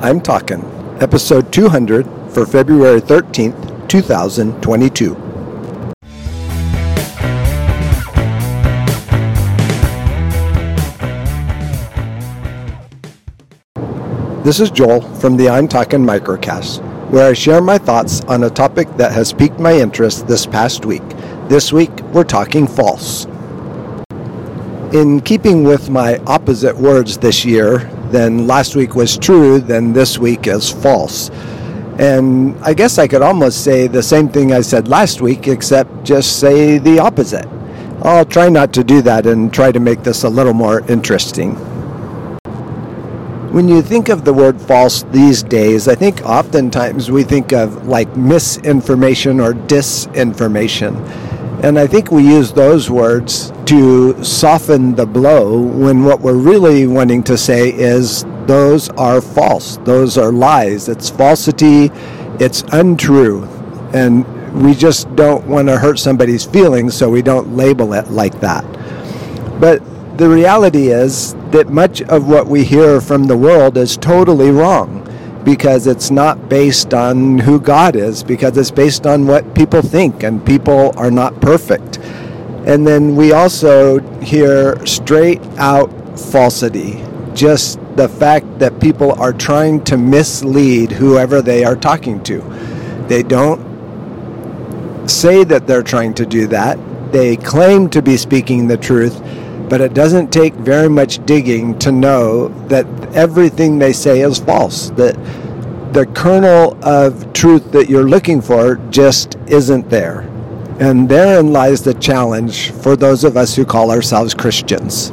I'm Talking, episode 200 for February 13th, 2022. This is Joel from the I'm Talking Microcast, where I share my thoughts on a topic that has piqued my interest this past week. This week, we're talking false. In keeping with my opposite words this year, then last week was true, then this week is false. And I guess I could almost say the same thing I said last week, except just say the opposite. I'll try not to do that and try to make this a little more interesting. When you think of the word false these days, I think oftentimes we think of like misinformation or disinformation. And I think we use those words to soften the blow when what we're really wanting to say is those are false. Those are lies. It's falsity. It's untrue. And we just don't want to hurt somebody's feelings, so we don't label it like that. But the reality is that much of what we hear from the world is totally wrong because it's not based on who God is, because it's based on what people think, and people are not perfect. And then we also hear straight out falsity, just the fact that people are trying to mislead whoever they are talking to. They don't say that they're trying to do that, they claim to be speaking the truth. But it doesn't take very much digging to know that everything they say is false. That the kernel of truth that you're looking for just isn't there. And therein lies the challenge for those of us who call ourselves Christians.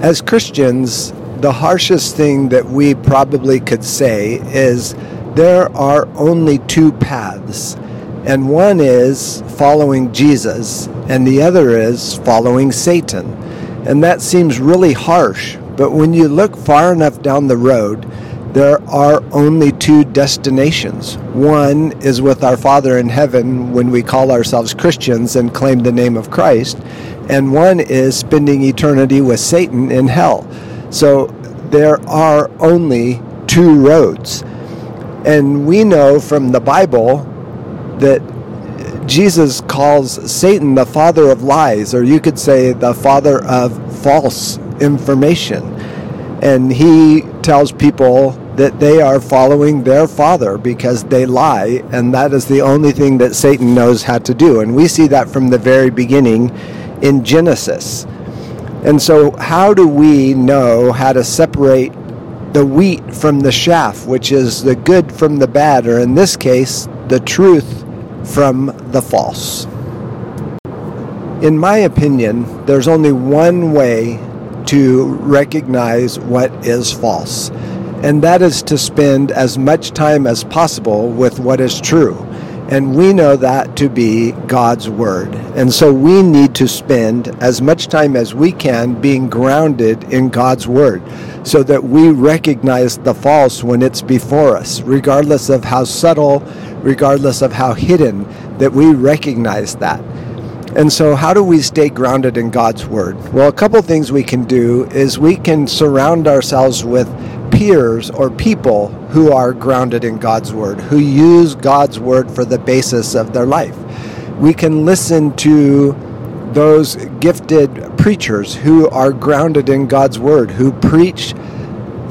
As Christians, the harshest thing that we probably could say is there are only two paths, and one is following Jesus, and the other is following Satan. And that seems really harsh, but when you look far enough down the road, there are only two destinations. One is with our Father in heaven when we call ourselves Christians and claim the name of Christ, and one is spending eternity with Satan in hell. So there are only two roads. And we know from the Bible that Jesus calls Satan the father of lies, or you could say the father of false information. And he tells people that they are following their father because they lie, and that is the only thing that Satan knows how to do. And we see that from the very beginning in Genesis. And so, how do we know how to separate the wheat from the chaff, which is the good from the bad, or in this case, the truth from the false? In my opinion, there's only one way to recognize what is false, and that is to spend as much time as possible with what is true. And we know that to be God's Word. And so we need to spend as much time as we can being grounded in God's Word so that we recognize the false when it's before us, regardless of how subtle, regardless of how hidden, that we recognize that. And so, how do we stay grounded in God's Word? Well, a couple things we can do is we can surround ourselves with peers or people who are grounded in God's Word, who use God's Word for the basis of their life. We can listen to those gifted preachers who are grounded in God's Word, who preach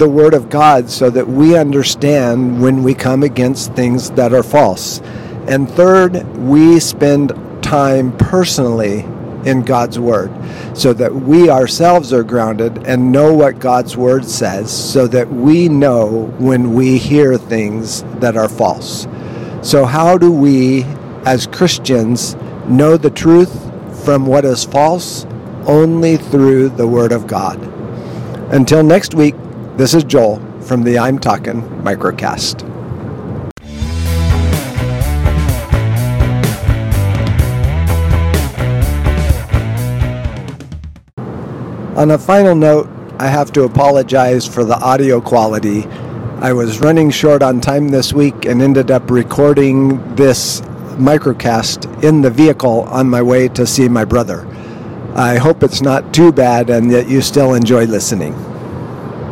the Word of God so that we understand when we come against things that are false. And third, we spend time personally in God's Word so that we ourselves are grounded and know what God's Word says so that we know when we hear things that are false. So, how do we as Christians know the truth from what is false? Only through the Word of God. Until next week, this is Joel from the I'm Talking Microcast. On a final note, I have to apologize for the audio quality. I was running short on time this week and ended up recording this microcast in the vehicle on my way to see my brother. I hope it's not too bad and that you still enjoy listening.